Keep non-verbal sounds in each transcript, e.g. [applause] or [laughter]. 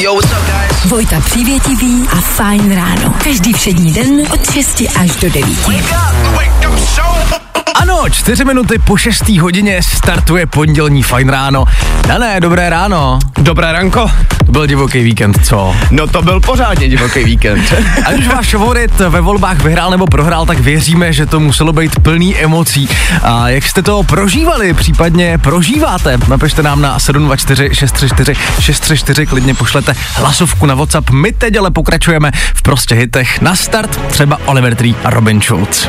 Yo, what's up, guys? Vojta Přívětivý a Fajn ráno. Každý všední den od 6 až do 9. Wake up, wake up, show. Ano, čtyři minuty po 6. hodině startuje pondělní fajn ráno. Dané, dobré ráno. Dobré ranko. To byl divoký víkend, co? No to byl pořádně divoký víkend. [laughs] Ať už váš favorit ve volbách vyhrál nebo prohrál, tak věříme, že to muselo být plný emocí. A jak jste to prožívali, případně prožíváte, napište nám na 724 634 634, klidně pošlete hlasovku na WhatsApp. My teď ale pokračujeme v prostě hitech. Na start třeba Oliver Tree a Robin Schulz.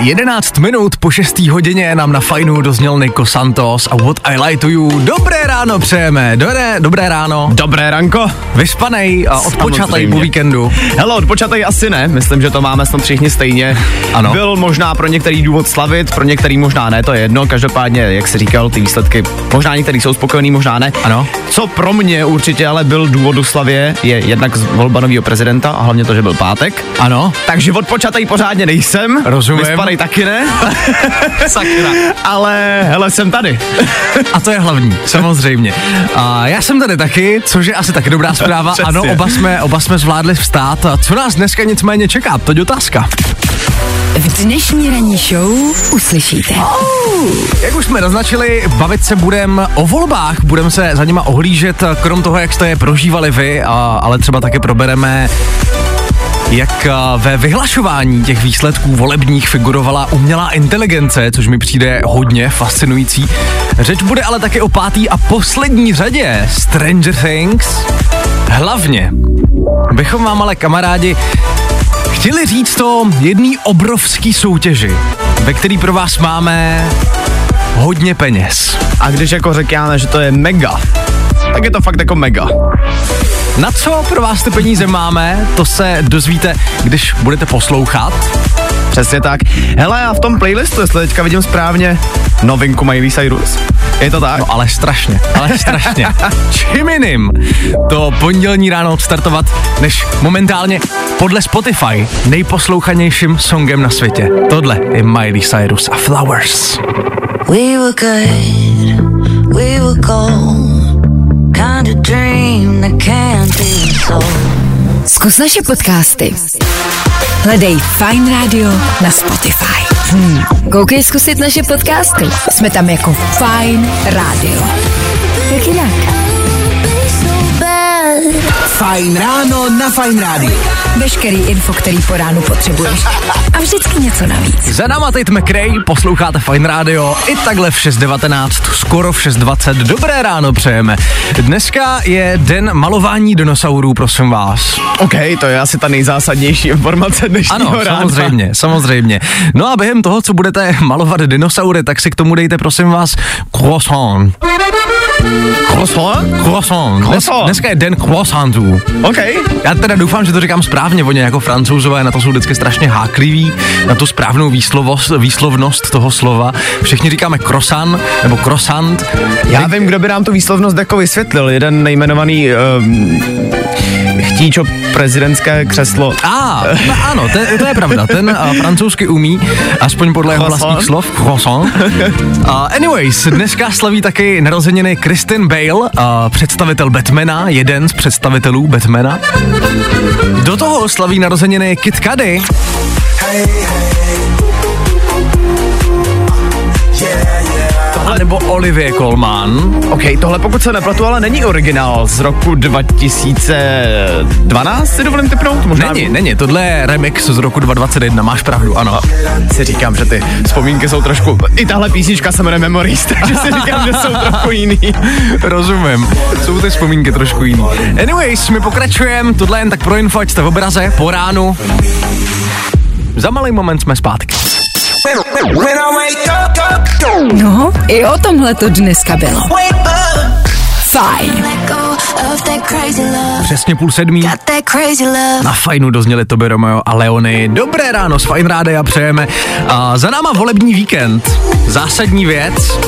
11 minut po 6. hodině nám na fajnu dozněl Nico Santos a What I Like to You. Dobré ráno přejeme, dobré, dobré ráno. Dobré ranko. Vyspanej a odpočatej po víkendu. Hele, odpočatej asi ne, myslím, že to máme snad všichni stejně. Ano. Byl možná pro některý důvod slavit, pro některý možná ne, to je jedno, každopádně, jak jsi říkal, ty výsledky, možná některý jsou spokojený, možná ne. Ano. Co pro mě určitě ale byl důvod do slavě, je jednak z- volba nového prezidenta a hlavně to, že byl pátek. Ano, Takže odpočatej pořádně nejsem. Rozumím. Vyspanej taky ne. [laughs] sakra. ale hele, jsem tady. A to je hlavní, samozřejmě. A já jsem tady taky, což je asi taky dobrá zpráva. Přesně. ano, oba jsme, oba jsme zvládli vstát. A co nás dneska nicméně čeká? To je otázka. V dnešní ranní show uslyšíte. Jak už jsme naznačili, bavit se budem o volbách, budeme se za nima ohlížet, krom toho, jak jste je prožívali vy, a, ale třeba také probereme jak a, ve vyhlašování těch výsledků volebních figurovala umělá inteligence, což mi přijde hodně fascinující. Řeč bude ale také o pátý a poslední řadě Stranger Things. Hlavně bychom vám ale kamarádi chtěli říct to jedný obrovský soutěži, ve který pro vás máme hodně peněz. A když jako řekáme, že to je mega, tak je to fakt jako mega. Na co pro vás ty peníze máme, to se dozvíte, když budete poslouchat. Přesně tak. Hele, a v tom playlistu, jestli teďka vidím správně, novinku Miley Cyrus. Je to tak? No ale strašně, ale strašně. [laughs] Čím jiným to pondělní ráno odstartovat, než momentálně podle Spotify nejposlouchanějším songem na světě. Tohle je Miley Cyrus a Flowers. We were good, we were gold. Zkus naše podcasty. Hledej Fajn Radio na Spotify. Hmm. Koukej zkusit naše podcasty. Jsme tam jako Fajn Radio. Jak jinak? Fajn ráno na Fajn rádiu. Veškerý info, který po ránu potřebuješ. A vždycky něco navíc. Za náma teď McRae, posloucháte Fine Radio i takhle v 6.19, skoro v 6.20. Dobré ráno přejeme. Dneska je den malování dinosaurů, prosím vás. OK, to je asi ta nejzásadnější informace dnešního Ano, rána. samozřejmě, samozřejmě. No a během toho, co budete malovat dinosaury, tak si k tomu dejte, prosím vás, croissant. Croissant? Croissant. Dnes, Croissant. dneska je den croissantů. OK. Já teda doufám, že to říkám správně, oni jako francouzové na to jsou vždycky strašně hákliví, na tu správnou výslovost, výslovnost toho slova. Všichni říkáme croissant nebo croissant. Já vím, kdo by nám tu výslovnost jako vysvětlil. Jeden nejmenovaný um, chtíčo prezidentské křeslo. A, no ano, to, to je pravda, ten uh, francouzsky umí, aspoň podle jeho Croissant. vlastních slov, croissant. Uh, [laughs] anyways, dneska slaví taky narozeniny Kristen Bale, uh, představitel Batmana, jeden z představitelů Batmana. Do toho slaví narozeniny Kid Cudi, a nebo Olivia Colman. OK, tohle pokud se nepletu, ale není originál z roku 2012, si dovolím typnout? Možná Není, není, tohle je remix z roku 2021, máš pravdu, ano. si říkám, že ty vzpomínky jsou trošku... I tahle písnička se jmenuje Memories, [laughs] takže si říkám, že jsou trochu jiný. Rozumím, jsou ty vzpomínky trošku jiný. Anyways, my pokračujeme, tohle jen tak pro info, ať jste v obraze, po ránu. Za malý moment jsme zpátky. When I wake up, up, No, i o tomhle to dneska bylo. Fajn. Přesně půl sedmí. Na fajnu dozněli Toby Romeo a Leony. Dobré ráno s Fine Rádia přejeme. A za náma volební víkend. Zásadní věc.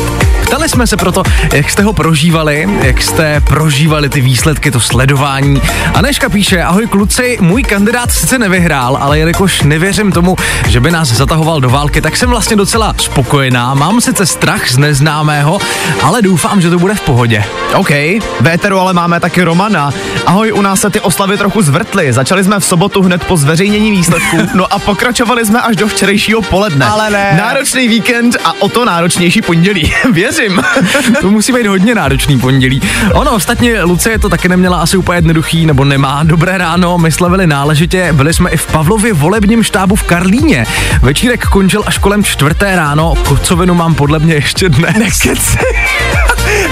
Ptali jsme se proto, jak jste ho prožívali, jak jste prožívali ty výsledky, to sledování. A Neška píše, ahoj kluci, můj kandidát sice nevyhrál, ale jelikož nevěřím tomu, že by nás zatahoval do války, tak jsem vlastně docela spokojená. Mám sice strach z neznámého, ale doufám, že to bude v pohodě. OK, Véteru ale máme taky Romana. Ahoj, u nás se ty oslavy trochu zvrtly. Začali jsme v sobotu hned po zveřejnění výsledků, [laughs] no a pokračovali jsme až do včerejšího poledne. Ale ne. Náročný víkend a o to náročnější pondělí. [laughs] Věřím. [laughs] To musí být hodně náročný pondělí. Ono, ostatně Lucie to taky neměla asi úplně jednoduchý, nebo nemá. Dobré ráno, my slavili náležitě, byli jsme i v Pavlově volebním štábu v Karlíně. Večírek končil až kolem čtvrté ráno, kocovinu mám podle mě ještě dnes. Nekeci.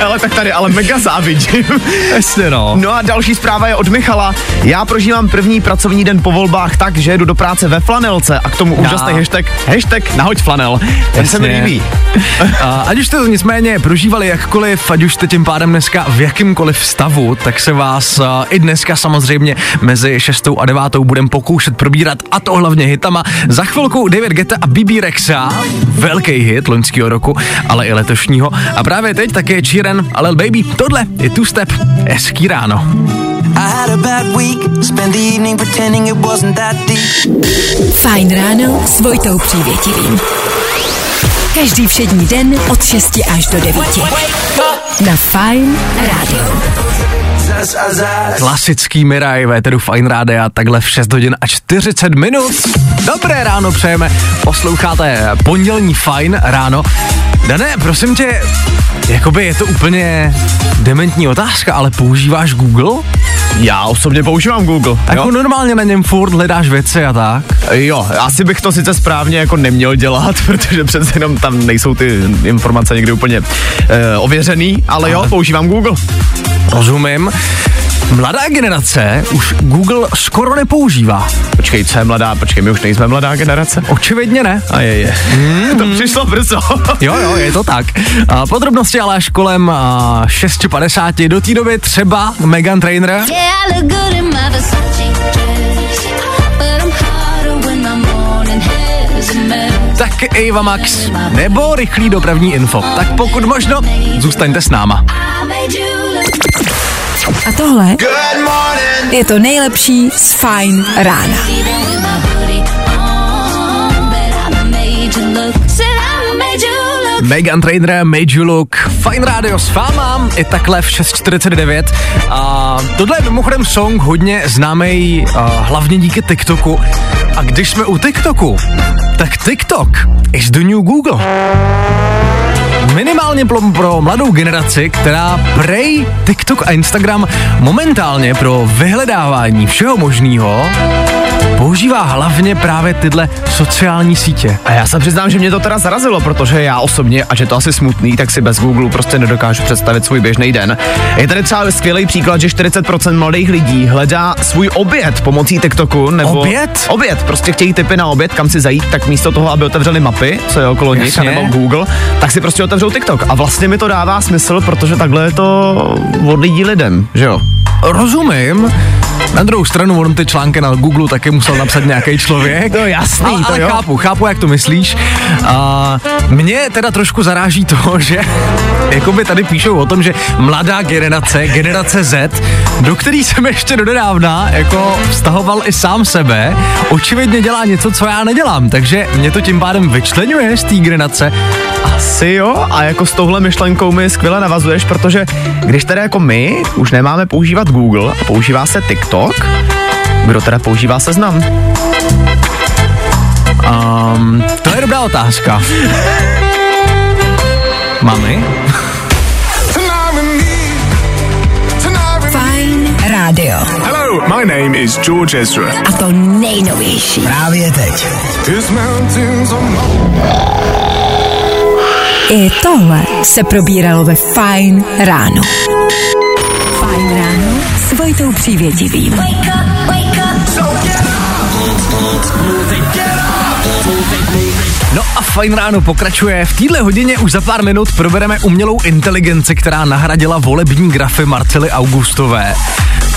Ale tak tady ale mega závidím. [laughs] Jasně no. No a další zpráva je od Michala. Já prožívám první pracovní den po volbách tak, že jedu do práce ve flanelce a k tomu Já. úžasný hashtag, hashtag nahoď flanel. Ten se mi líbí. [laughs] A, ať už jste to nicméně prožívali jakkoliv, ať už jste tím pádem dneska v jakýmkoliv stavu, tak se vás a, i dneska samozřejmě mezi 6 a 9 budeme pokoušet probírat a to hlavně hitama. Za chvilku David Guetta a Bibi Rexa, velký hit loňského roku, ale i letošního. A právě teď také Cheeren a Lil Baby. Tohle je Two Step, hezký ráno. I had a bad week. Spent the evening pretending it wasn't that deep. Fajn ráno s Vojtou Přívětivým. Každý všední den od 6 až do 9. Na Fajn rádiu. Zas a zas. Klasický Miraj, véteru Fine Rádia, takhle v 6 hodin a 40 minut. Dobré ráno přejeme, posloucháte pondělní Fine ráno. Dané, prosím tě, jakoby je to úplně dementní otázka, ale používáš Google? Já osobně používám Google. Jako Jo? normálně na něm furt hledáš věci a tak. jo, asi bych to sice správně jako neměl dělat, [laughs] protože přece jenom tam nejsou ty informace někdy úplně e, ověřený, ale jo, používám Google. Rozumím. Mladá generace už Google skoro nepoužívá. Počkej, co je mladá? Počkej, my už nejsme mladá generace. Očividně ne. A je, je. [laughs] to přišlo brzo. [laughs] Jo, jo, je to tak. A podrobnosti ale až kolem a, 6.50. Do té doby třeba Megan Trainer. Yeah, I look good in my Versace dress. But I'm hotter when my morning hair's a mess. taky Ava Max nebo rychlý dopravní info. Tak pokud možno, zůstaňte s náma. A tohle je to nejlepší z Fajn rána. Megan Trainer, Made You Look, Fine Radio s váma, i takhle v 6.49. A tohle je mimochodem song hodně známý hlavně díky TikToku. A když jsme u TikToku, tak TikTok is the new Google. Minimálně pro, pro mladou generaci, která prej TikTok a Instagram momentálně pro vyhledávání všeho možného používá hlavně právě tyhle sociální sítě. A já se přiznám, že mě to teda zarazilo, protože já osobně, a že to asi smutný, tak si bez Google prostě nedokážu představit svůj běžný den. Je tady třeba skvělý příklad, že 40% mladých lidí hledá svůj oběd pomocí TikToku nebo Oběd? Oběd, prostě chtějí typy na oběd, kam si zajít, tak místo toho, aby otevřeli mapy, co je okolo nich, Jasně. nebo Google, tak si prostě otevřou TikTok. A vlastně mi to dává smysl, protože takhle je to od lidí lidem, že jo? Rozumím. Na druhou stranu, on ty články na Google taky musel napsat nějaký člověk. To jasný, ale, to ale jo. chápu, chápu, jak to myslíš. A mě teda trošku zaráží to, [laughs] že jakoby tady píšou o tom, že mladá generace, generace Z, do který jsem ještě donedávna jako vztahoval i sám sebe, očividně dělá něco, co já nedělám, takže mě to tím pádem vyčlenuje z té generace. Asi jo, a jako s touhle myšlenkou mi skvěle navazuješ, protože když teda jako my už nemáme používat Google a používá se TikTok, kdo teda používá seznam? Um, to je dobrá otázka. Mami? Fajn rádio. Hello, my name is George Ezra. A to nejnovější. Právě teď. I tohle se probíralo ve Fajn ráno. Fajn ráno s Vojtou Přívětivým. No a fajn ráno pokračuje. V téhle hodině už za pár minut probereme umělou inteligenci, která nahradila volební grafy Marcely Augustové.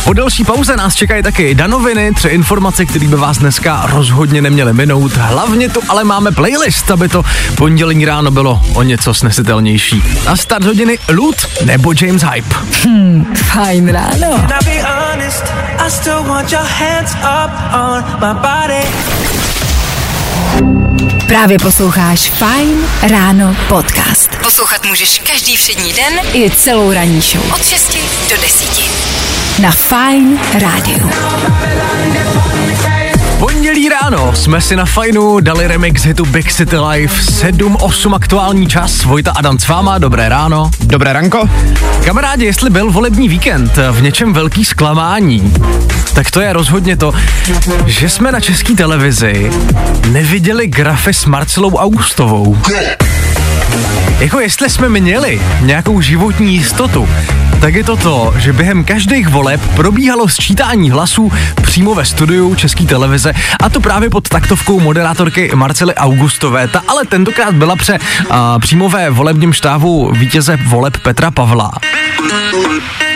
Po delší pauze nás čekají taky danoviny, tři informace, které by vás dneska rozhodně neměly minout. Hlavně tu ale máme playlist, aby to pondělí ráno bylo o něco snesitelnější. A start hodiny Lud nebo James Hype. Fajn ráno. Can I be honest? I still want your hands up on my body. Právě posloucháš Fine Ráno podcast. Poslouchat můžeš každý všední den i celou ranní show. Od 6 do 10. Na Fine Rádiu. Pondělí ráno jsme si na fajnu dali remix hitu Big City Life 7-8 aktuální čas. Vojta Adam s váma, dobré ráno. Dobré ranko. Kamarádi, jestli byl volební víkend v něčem velký zklamání, tak to je rozhodně to, že jsme na české televizi neviděli grafy s Marcelou Augustovou. Jako jestli jsme měli nějakou životní jistotu, tak je to to, že během každých voleb probíhalo sčítání hlasů přímo ve studiu České televize a to právě pod taktovkou moderátorky Marcely Augustové. Ta ale tentokrát byla pře a, přímo ve volebním štábu vítěze voleb Petra Pavla.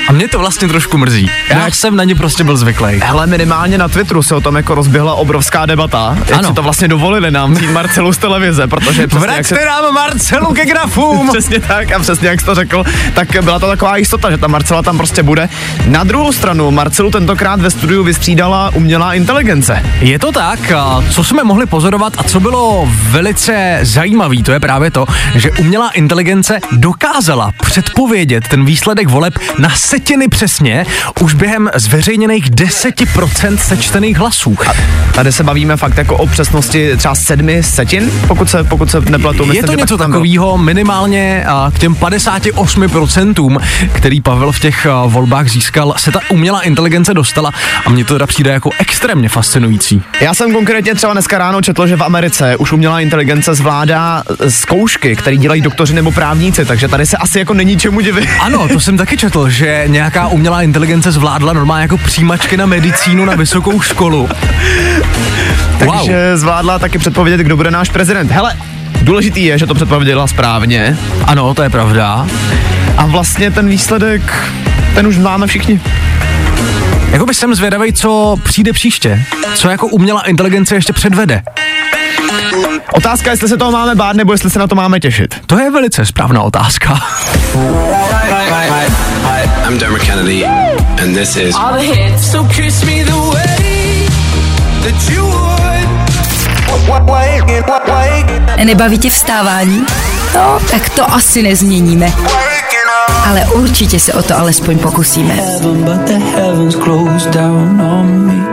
A mě to vlastně trošku mrzí. Já jsem na ně prostě byl zvyklý. Hele, minimálně na Twitteru se o tom jako rozběhla obrovská debata, jak Ano. si to vlastně dovolili nám vzít Marcelu z televize, protože přesně jak se nám Marcelu ke grafům! [laughs] Přesně tak a přesně jak jsi to řekl, tak byla to taková jistota, že ta Marcela tam prostě bude. Na druhou stranu Marcelu tentokrát ve studiu vystřídala umělá inteligence. Je to tak, a co jsme mohli pozorovat a co bylo velice zajímavé, to je právě to, že umělá inteligence dokázala předpovědět ten výsledek voleb na setiny přesně už během zveřejněných 10% sečtených hlasů. Tady se bavíme fakt jako o přesnosti třeba sedmi setin, pokud se, pokud se nepletu. Je myslím, to že něco takového minimálně a, k těm 58%, který Pavel v těch a, volbách získal, se ta umělá inteligence dostala a mně to teda přijde jako extrémně fascinující. Já jsem konkrétně třeba dneska ráno četl, že v Americe už umělá inteligence zvládá eh, zkoušky, které dělají doktoři nebo právníci, takže tady se asi jako není čemu divit. Ano, to jsem taky četl, že nějaká umělá inteligence zvládla normálně jako přijímačky na medicínu na vysokou školu. Wow. Takže zvládla taky předpovědět, kdo bude náš prezident. Hele, důležitý je, že to předpověděla správně Ano, to je pravda. a vlastně ten výsledek, ten už máme všichni. Jakoby jsem zvědavý, co přijde příště. Co jako umělá inteligence ještě předvede. Otázka, jestli se toho máme bát, nebo jestli se na to máme těšit. To je velice správná otázka. I'm Dermot Kennedy, and this is So kiss me the way that you would. Nebaví tě vstávání? No, tak to asi nezměníme. Ale určitě se o to alespoň pokusíme.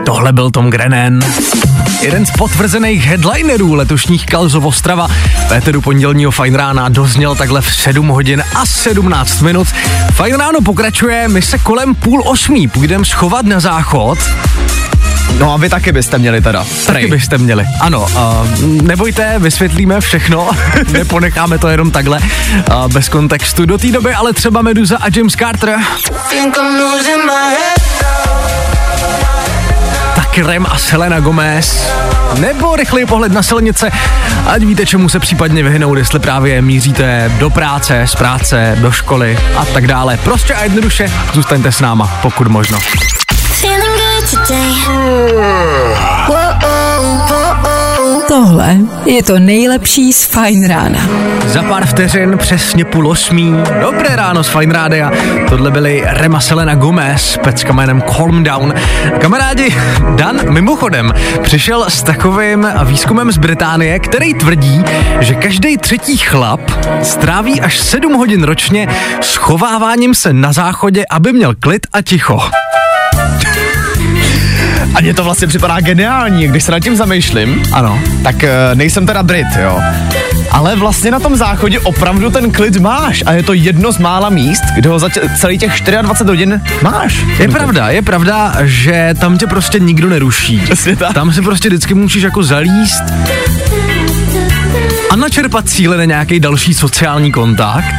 Tohle byl Tom Grennan. Jeden z potvrzených headlinerů letošních Kalzov Ostrava Péteru pondělního Fajn rána dozněl takhle v 7 hodin a 17 minut. Fajn ráno pokračuje, my se kolem půl osmí půjdeme schovat na záchod. No a vy taky byste měli teda. Taky byste měli. Ano, uh, nebojte, vysvětlíme všechno, [laughs] neponecháme to jenom takhle uh, bez kontextu. Do té doby ale třeba Meduza a James Carter, taky Rem a Selena Gomez, nebo rychlej pohled na silnice, ať víte, čemu se případně vyhnout, jestli právě míříte do práce, z práce, do školy a tak dále. Prostě a jednoduše zůstaňte s náma, pokud možno. Feeling. Tohle je to nejlepší z Fine rána. Za pár vteřin přesně půl osmí. Dobré ráno z Fine Rádia. Tohle byly Rema Selena Gomez, pecka jménem Calm Down. Kamarádi, Dan mimochodem přišel s takovým výzkumem z Británie, který tvrdí, že každý třetí chlap stráví až 7 hodin ročně schováváním se na záchodě, aby měl klid a ticho. A mně to vlastně připadá geniální, když se nad tím zamýšlím. Ano. Tak eh, nejsem teda Brit, jo. Ale vlastně na tom záchodě opravdu ten klid máš a je to jedno z mála míst, kde ho za celý těch 24 hodin máš. Je pravda, je pravda, že tam tě prostě nikdo neruší. Přesně tak. Tam si prostě vždycky můžeš jako zalíst a načerpat cíle na nějaký další sociální kontakt.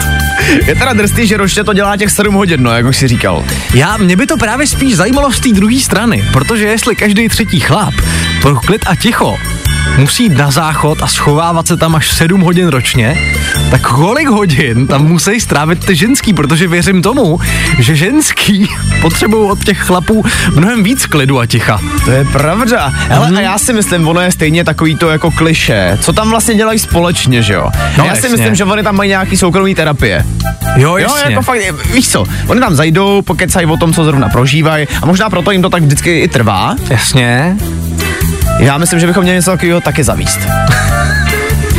Je teda drsný, že ročně to dělá těch 7 hodin, no, jak už si říkal. Já, mě by to právě spíš zajímalo z té druhé strany, protože jestli každý třetí chlap pro klid a ticho musí jít na záchod a schovávat se tam až 7 hodin ročně, tak kolik hodin tam musí strávit ty ženský, protože věřím tomu, že ženský [laughs] potřebují od těch chlapů mnohem víc klidu a ticha. To je pravda. Hele, a já si myslím, ono je stejně takový to jako kliše. Co tam vlastně dělají společně, že jo? No, já si jasně. myslím, že oni tam mají nějaký soukromý terapie. Jo, Jo, jasně. jako fakt, víš co, oni tam zajdou, pokecají o tom, co zrovna prožívají a možná proto jim to tak vždycky i trvá. Jasně. Já myslím, že bychom měli něco takového taky zavíst. [laughs]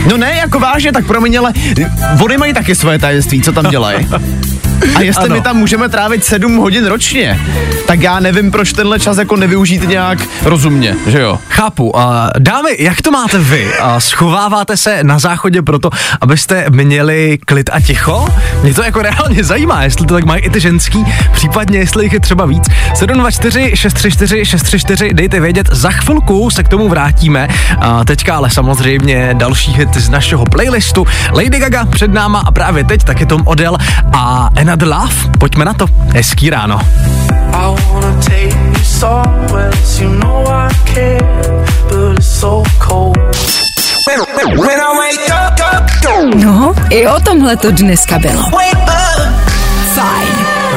No ne, jako vážně, tak promiň, ale oni mají taky svoje tajemství, co tam dělají. [laughs] A jestli Ano. my tam můžeme trávit 7 hodin ročně, tak já nevím, proč tenhle čas jako nevyužít nějak rozumně, že jo? Chápu. A dámy, jak to máte vy? A schováváte se na záchodě proto, abyste měli klid a ticho? Mě to jako reálně zajímá, jestli to tak mají i ty ženský, případně jestli jich je třeba víc. 724 634 634, dejte vědět, za chvilku se k tomu vrátíme. A teďka ale samozřejmě další hit z našeho playlistu. Lady Gaga před náma a právě teď taky Tom Odell a Another Love. Pojďme na to. Hezký ráno. No, i o tomhle to dneska bylo. Fajn.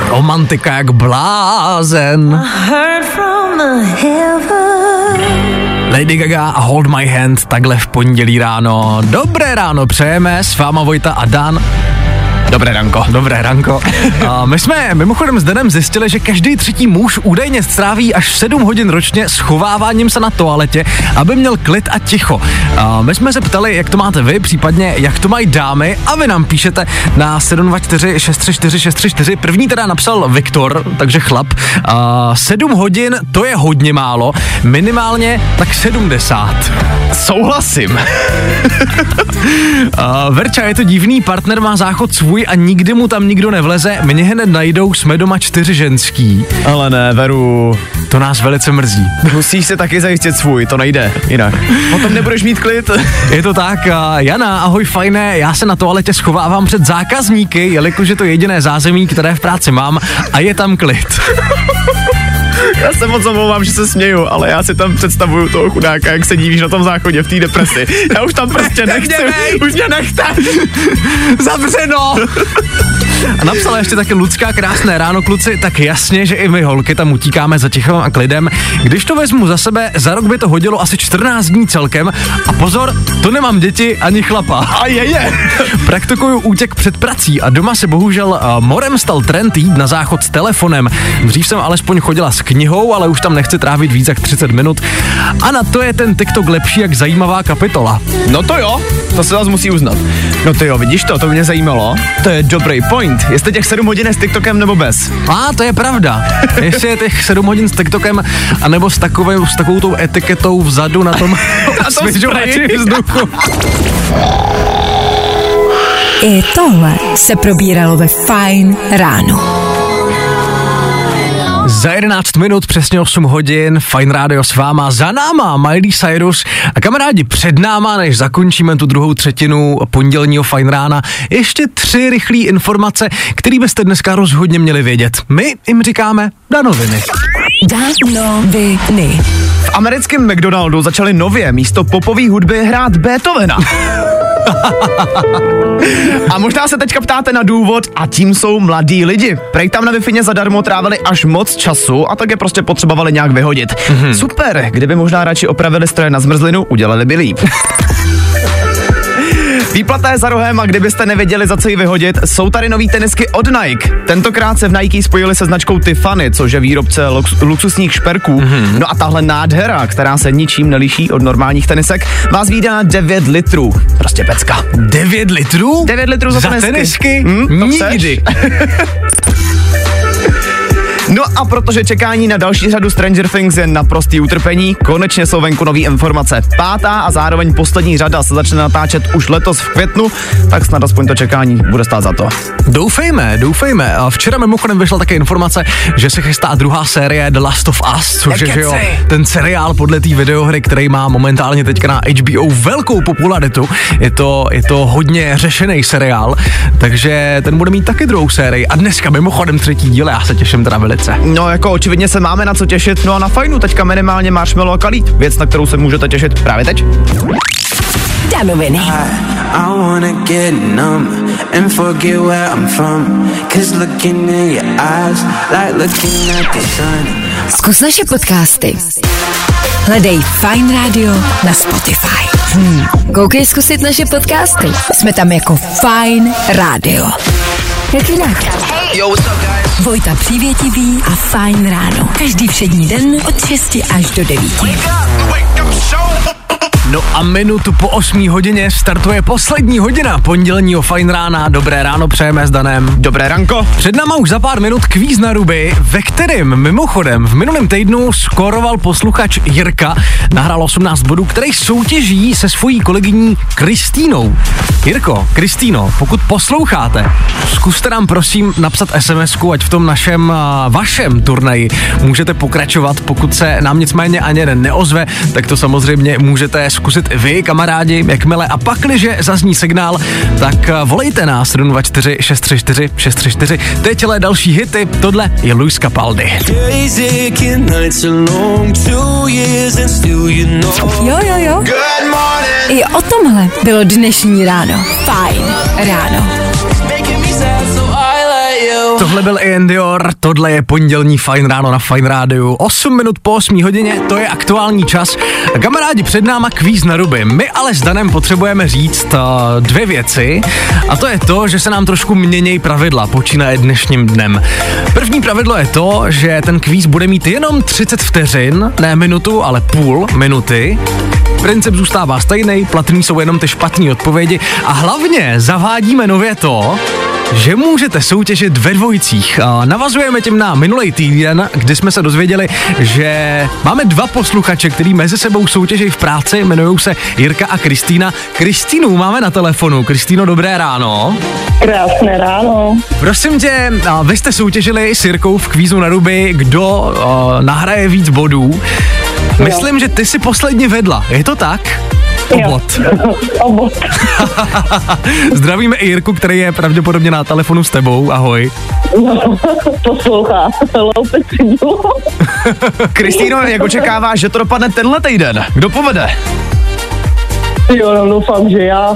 Romantika jak blázen. The. Lady Gaga a Hold My Hand takhle v pondělí ráno. Dobré ráno přejeme, s váma Vojta a Dan. Dobré ranko. Dobré ranko. [laughs] A my jsme mimochodem s Danem zjistili, že každý třetí muž údajně stráví až 7 hodin ročně schováváním se na toaletě, aby měl klid a ticho. A my jsme se ptali, jak to máte vy, případně jak to mají dámy a vy nám píšete na 724 634 634. První teda napsal Viktor, takže chlap. A 7 hodin to je hodně málo, minimálně tak 70. Souhlasím. [laughs] Uh, Verča, je to divný, partner má záchod svůj a nikdy mu tam nikdo nevleze, mě hned najdou, jsme doma čtyři ženský. Ale ne, Veru, To nás velice mrzí. musíš se taky zajistit svůj, to nejde jinak. Potom nebudeš mít klid. Je to tak, Jana, ahoj fajné, já se na toaletě schovávám před zákazníky, jelikož je to jediné zázemí, které v práci mám a je tam klid. Já se moc omlouvám, že se směju, ale já si tam představuju toho chudáka, jak se dívíš na tom záchodě v té depresi. Já už tam prostě nechci, už mě nechte. [laughs] Zavřeno! A napsala ještě taky Lucka, krásné ráno kluci, tak jasně, že i my holky tam utíkáme za tichom a klidem. Když to vezmu za sebe, za rok by to hodilo asi 14 dní celkem a pozor, to nemám děti ani chlapa. A je, je. Praktikuju útěk před prací a doma se bohužel uh, morem stal trend jít na záchod s telefonem. Dřív jsem alespoň chodila s knihou, ale už tam nechci trávit víc jak 30 minut. A na to je ten TikTok lepší jak zajímavá kapitola. No to jo, to se vás musí uznat. No to jo, vidíš to, to mě zajímalo. To je dobrý point. Jestli těch 7 hodin je s TikTokem nebo bez. A to je pravda. Jestli je těch 7 hodin s TikTokem, anebo s, takovou, s takovou tou etiketou vzadu na tom [laughs] osvěžovači [laughs] vzduchu. I tohle se probíralo ve Fajn ráno. Za 11 minut, přesně 8 hodin, Fine Radio s váma, za náma Miley Cyrus a kamarádi před náma, než zakončíme tu druhou třetinu pondělního Fine rána, ještě tři rychlé informace, které byste dneska rozhodně měli vědět. My jim říkáme danoviny. Danoviny. V americkém McDonaldu začali nově místo popové hudby hrát Beethovena. [laughs] [laughs] a možná se teďka ptáte na důvod a tím jsou mladí lidi. Prej tam na wi zadarmo trávili až moc času a tak je prostě potřebovali nějak vyhodit. Mm-hmm. Super, kdyby možná radši opravili stroje na zmrzlinu, udělali by líp. Výplata je za rohem a kdybyste nevěděli, za co ji vyhodit, jsou tady nový tenisky od Nike. Tentokrát se v Nike spojili se značkou Tiffany, což je výrobce lux- luxusních šperků. Mm-hmm. No a tahle nádhera, která se ničím neliší od normálních tenisek, vás výjde na 9 litrů. Prostě pecka. 9 litrů? 9 litrů za, Za tenisky. tenisky? Hm, Nikdy. [laughs] No a protože čekání na další řadu Stranger Things je naprostý utrpení, konečně jsou venku nové informace. Pátá a zároveň poslední řada se začne natáčet už letos v květnu, tak snad aspoň to čekání bude stát za to. Doufejme, doufejme. A včera mimochodem vyšla také informace, že se chystá druhá série The Last of Us, což je že jo, ten seriál podle té videohry, který má momentálně teďka na HBO velkou popularitu. Je to, je to hodně řešený seriál, takže ten bude mít taky druhou sérii. A dneska mimochodem třetí díl, já se těším teda velice. Davice. No jako očividně se máme na co těšit, no a na fajnu teďka minimálně marshmallow a kalít. Věc, na kterou se můžete těšit právě teď. Danoviny. I wanna get numb and forget where I'm from. Cause looking in your eyes, like looking at the sun. Zkus naše podcasty. Hledej Fine Radio na Spotify. Hmm. Koukej zkusit naše podcasty. Jsme tam jako Fine Radio. Jak jinak? Yo, what's up, guys? Vojta Přívětivý a Fine Ráno. Každý všední den od 6 až do 9. No a minutu po 8 hodině startuje poslední hodina pondělního fajn rána. Dobré ráno přejeme s Danem. Dobré ranko. Před náma už za pár minut kvíz na ruby, ve kterém mimochodem v minulém týdnu skoroval posluchač Jirka, nahrál 18 bodů, který soutěží se svojí kolegyní Kristýnou. Jirko, Kristýno, pokud posloucháte, zkuste nám prosím napsat sms ať v tom našem, vašem turnaji můžete pokračovat, pokud se nám nicméně ani jeden neozve, tak to samozřejmě můžete zkusit i vy, kamarádi, jakmile a pakliže zazní signál, tak volejte nás 724 634 634. Teď ale další hity, tohle je Luis Capaldi. Jo, jo, jo. Good morning. I o tomhle bylo dnešní ráno. Fajn ráno. Tohle byl Ian Dior, tohle je pondělní Fajn ráno na Fajn rádiu. 8 minut po 8 hodině, to je aktuální čas. Kamarádi, před náma kvíz na ruby. My ale s Danem potřebujeme říct uh, dvě věci. A to je to, že se nám trošku měnějí pravidla, počínaje dnešním dnem. První pravidlo je to, že ten kvíz bude mít jenom 30 vteřin, ne minutu, ale půl minuty. Princip zůstává stejný, platný jsou jenom ty špatné odpovědi a hlavně zavádíme nově to, že můžete soutěžit ve dvojicích. A navazujeme tím na minulý týden, kdy jsme se dozvěděli, že máme dva posluchače, který mezi sebou soutěží v práci, jmenují se Jirka a Kristýna. Kristýnu máme na telefonu. Kristýno, dobré ráno. Krásné ráno. Prosím tě, a vy jste soutěžili s Jirkou v kvízu na ruby, kdo a, nahraje víc bodů. Myslím, že ty si posledně vedla. Je to tak? Obot. Obot. [laughs] [laughs] Zdravíme i Jirku, který je pravděpodobně na telefonu s tebou. Ahoj. No, [laughs] poslouchá. Loupe. Kristýno, jak očekáváš, že to dopadne tenhle týden? Kdo povede? Jo, no, doufám, že já.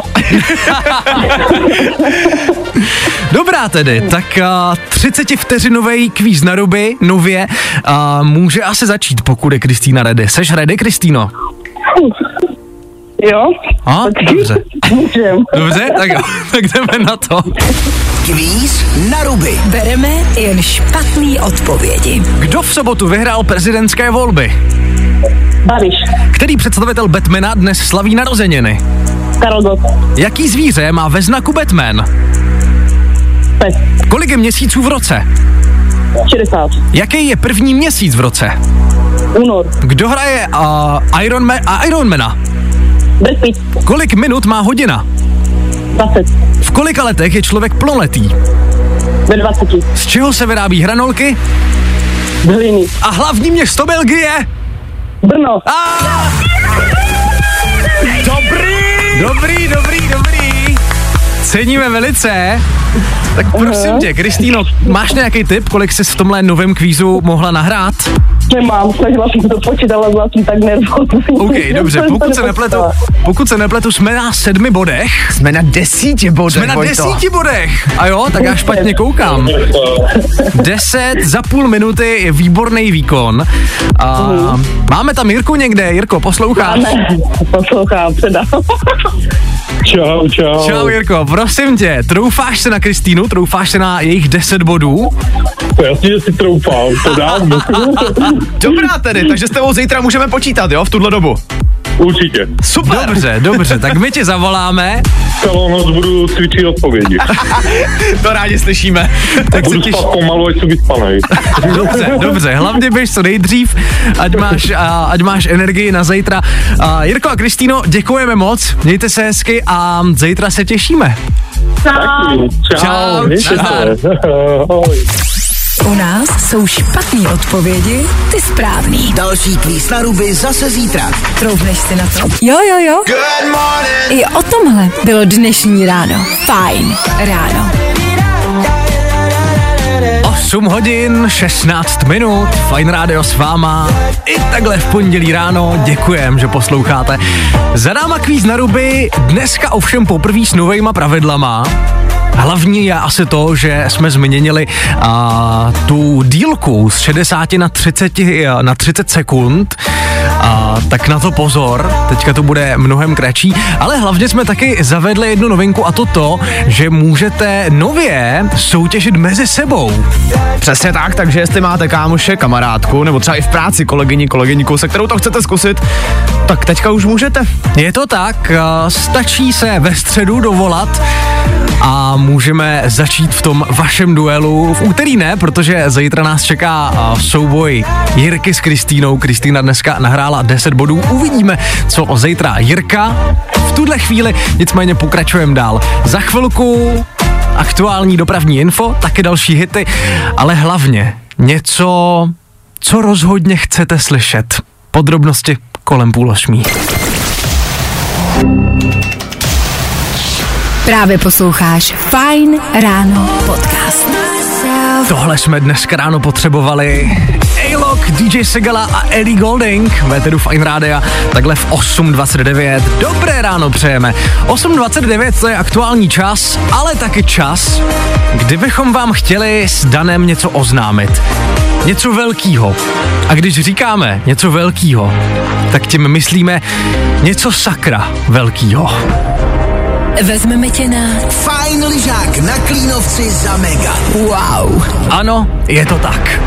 Dobrá tedy, tak uh, 30 vteřinový kvíz na ruby, nově, uh, může asi začít, pokud je Kristýna ready. Seš ready, Kristýno? Jo? A, dobře. Můžem. Dobře, tak jo, [laughs] tak jdeme na to. Kvíz na ruby. Bereme jen špatný odpovědi. Kdo v sobotu vyhrál prezidentské volby? Babiš. Který představitel Batmana dnes slaví narozeniny? Karol Gott. Jaký zvíře má ve znaku Batman? Pes. Kolik je měsíců v roce? 60. Jaký je první měsíc v roce? Únor. Kdo hraje uh, Iron Man a Ironmana? Pitt. Kolik minut má hodina? 20. V kolika letech je člověk plnoletý? Ve 20. Z čeho se vyrábí hranolky? Z hliny. A hlavní město Belgie? Brno. A... Dobrý! Dobrý, dobrý, dobrý. Ceníme velice. Tak prosím tě, Kristýno, máš nějaký tip, kolik jsi v tomhle novém kvízu mohla nahrát? Nemám, snažila jsem to počítat, ale byla jsem tak nervózní. OK, [laughs] dobře, pokud se nepletu, pokud se nepletu, jsme na sedmi bodech. Jsme na desíti bodech, Jsme na Vojto. desíti bodech. A jo, tak já špatně koukám. Deset za půl minuty je výborný výkon. A máme tam Jirku někde. Jirko, posloucháš? Ne, poslouchám, předám. [laughs] Čau, čau. Čau Jirko, prosím tě, troufáš se na Kristýnu, troufáš se na jejich 10 bodů? To jasně, že si troufám, to dám. [laughs] Dobrá tedy, takže s tebou zítra můžeme počítat, jo, v tuhle dobu. Určitě. Super. Dobře, dobře, tak my tě zavoláme, Celou noc budu cvičit odpovědi. To rádi slyšíme. tak se Budu těš... spát pomalu, ať jsem vyspanej. Dobře, dobře, hlavně běž co nejdřív, ať máš, a, ať máš energii na zítra. A Jirko a Kristýno, děkujeme moc, mějte se hezky a zítra se těšíme. Čau. Čau, mějte nazdar. se. U nás jsou špatný odpovědi, ty správný. Další kvíz na ruby zase zítra. Troufneš si na to? Jo, jo, jo. Good morning. I o tomhle bylo dnešní ráno. Fajn ráno. 8 hodin, 16 minut, Fine Radio s váma. I takhle v pondělí ráno děkujem, že posloucháte. Za náma kvíz na ruby, dneska ovšem poprvé s novejma pravidlama. Hlavní je asi to, že jsme změnili a, tu dílku z 60 na 30, na 30 sekund. A, tak na to pozor, teďka to bude mnohem kratší, ale hlavně jsme taky zavedli jednu novinku a to to, že můžete nově soutěžit mezi sebou. Přesně tak, takže jestli máte kámoše, kamarádku, nebo třeba i v práci kolegyni, kolegyňku, se kterou to chcete zkusit, tak teďka už můžete. Je to tak, stačí se ve středu dovolat a můžeme začít v tom vašem duelu. V úterý ne, protože zítra nás čeká souboj Jirky s Kristýnou. Kristýna dneska nahrála 10 bodů. Uvidíme, co o zítra Jirka. V tuhle chvíli nicméně pokračujeme dál. Za chvilku aktuální dopravní info, taky další hity, ale hlavně něco, co rozhodně chcete slyšet. Podrobnosti kolem půl osmí. Právě posloucháš Fine Ráno podcast. Tohle jsme dneska ráno potřebovali. A-Lock, DJ Segala a Ellie Golding ve Fine Rádia, takhle v 8.29. Dobré ráno přejeme. 8.29 to je aktuální čas, ale taky čas, kdybychom vám chtěli s Danem něco oznámit. Něco velkýho. A když říkáme něco velkýho, tak tím myslíme něco sakra velkýho. Vezmeme tě na Fajn lyžák na Klínovci za mega. wow. Ano, je to tak.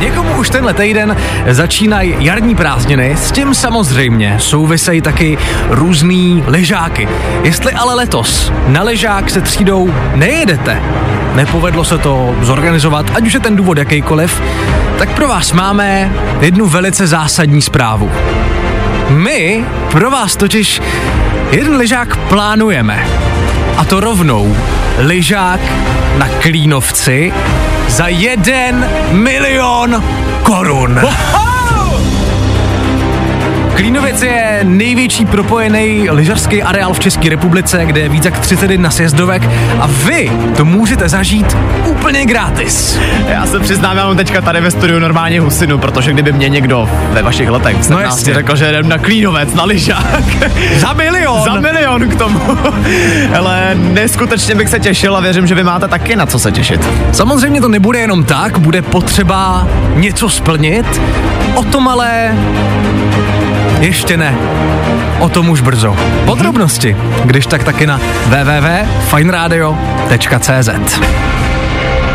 Někomu už tenhle týden začínají jarní prázdniny, s tím samozřejmě souvisejí taky různý ležáky. Jestli ale letos na ležák se třídou nejedete, nepovedlo se to zorganizovat, ať už je ten důvod jakýkoliv, tak pro vás máme jednu velice zásadní zprávu. My pro vás totiž jeden ležák plánujeme. A to rovnou. Lyžák na Klínovci za jeden milion korun. Klínovic je největší propojený lyžařský areál v České republice, kde je víc jak 31 sjezdovek a vy to můžete zažít úplně gratis. Já se přiznám, já mám teďka tady ve studiu normálně husinu, protože kdyby mě někdo ve vašich letech v 17 jasně. řekl, že jdem na Klínovec, na lyžák. [laughs] Za milion! Za milion k tomu. [laughs] Ale neskutečně bych se těšil a věřím, že vy máte taky na co se těšit. Samozřejmě to nebude jenom tak, bude potřeba něco splnit, o tom ale ještě ne. O tom už brzo. Podrobnosti, když tak taky na www.fineradio.cz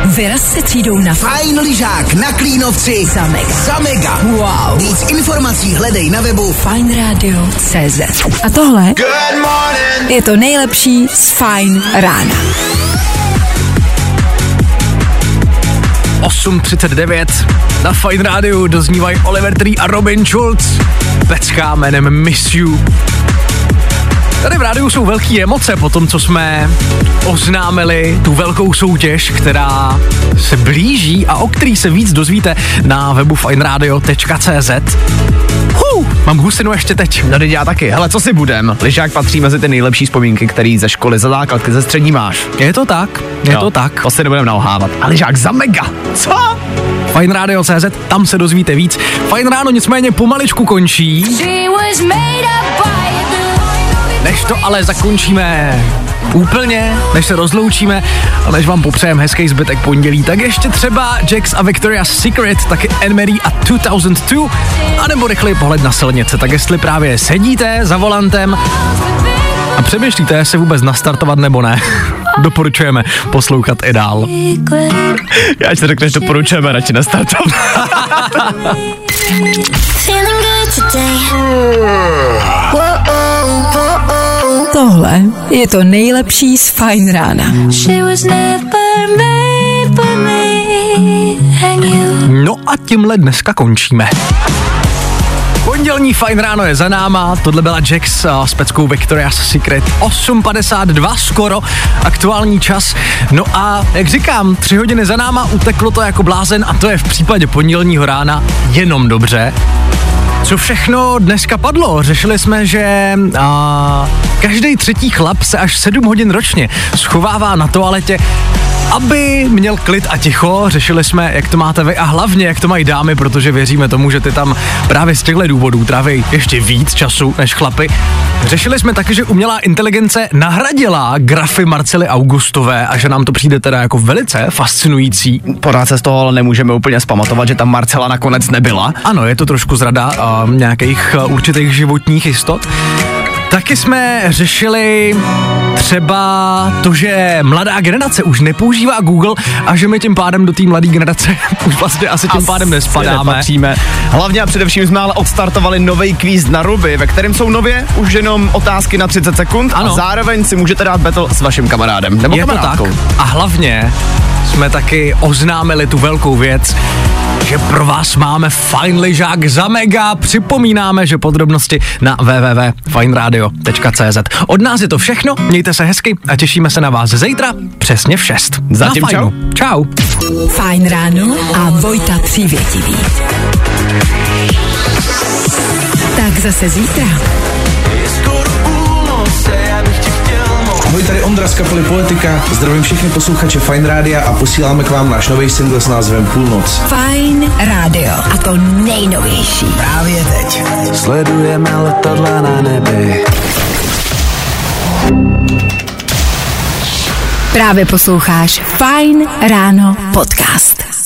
Vyraz se třídou na Fajn lyžák na Klínovci Za mega. Za mega. Wow. Víc informací hledej na webu Fine Radio CZ. A tohle je to nejlepší z Fine Rána. 8.39 na Fine Radio doznívají Oliver Tree a Robin Schulz. Pecká jménem Miss You. Tady v rádiu jsou velké emoce po tom, co jsme oznámili tu velkou soutěž, která se blíží a o který se víc dozvíte na webu fineradio.cz. Hů, mám husinu ještě teď. No teď já taky. Hele, co si budem? Lyžák patří mezi ty nejlepší vzpomínky, který ze školy, ze základky, ze střední máš. Je to tak, je Jo, to tak. To si nebudeme nalhávat. A lyžák za mega. Co? Fine Radio.cz, tam se dozvíte víc. Fine Ráno nicméně pomaličku končí. Než to ale zakončíme úplně, než se rozloučíme a než vám popřejeme hezký zbytek pondělí, tak ještě třeba Jax a Victoria's Secret, taky Anne-Marie a 2002, anebo rychlej pohled na silnice. Tak jestli právě sedíte za volantem a přemýšlíte, jestli vůbec nastartovat nebo ne, [laughs] doporučujeme poslouchat i dál. Já se řekneš, doporučujeme radši na startovat. [laughs] Tohle je to nejlepší z Fine Rána. No a tímhle dneska končíme. Pondělní fajn ráno je za náma, tohle byla Jax s peckou Victoria's Secret 8.52 skoro, aktuální čas. No a jak říkám, tři hodiny za náma, uteklo to jako blázen a to je v případě pondělního rána jenom dobře. Co všechno dneska padlo? Řešili jsme, že a, každý třetí chlap se až 7 hodin ročně schovává na toaletě, aby měl klid a ticho. Řešili jsme, jak to máte vy a hlavně, jak to mají dámy, protože věříme tomu, že ty tam právě z těchto důvodů tráví ještě víc času než chlapy. Řešili jsme taky, že umělá inteligence nahradila grafy Marcely Augustové a že nám to přijde teda jako velice fascinující. Pořád se z toho ale nemůžeme úplně spamatovat, že tam Marcela nakonec nebyla. Ano, je to trošku zrada nějakých uh, určitých životních jistot. Taky jsme řešili třeba to, že mladá generace už nepoužívá Google a že my tím pádem do té mladé generace [laughs] už vlastně asi tím pádem nespadáme. Nepatříme. Hlavně a především jsme ale odstartovali nový kvíz na ruby, ve kterém jsou nově už jenom otázky na 30 sekund Ano. a zároveň si můžete dát battle s vaším kamarádem. Nebo Je to tak. A hlavně jsme taky oznámili tu velkou věc, že pro vás máme fajn lyžák za mega. Připomínáme, že podrobnosti na www.fineradio.cz. Od nás je to všechno, mějte se hezky a těšíme se na vás zítra přesně v 6. Zatím na Fajnu. Čau. Fajn ráno a Vojta Přívětivý. Tak zase zítra. Ahoj, tady Ondra z kapely Poetika. Zdravím všechny posluchače Fine Rádia a posíláme k vám náš nový single s názvem Půlnoc. Fajn rádio. A to nejnovější. Právě teď. Sledujeme letadla na nebi. Právě posloucháš Fajn ráno podcast.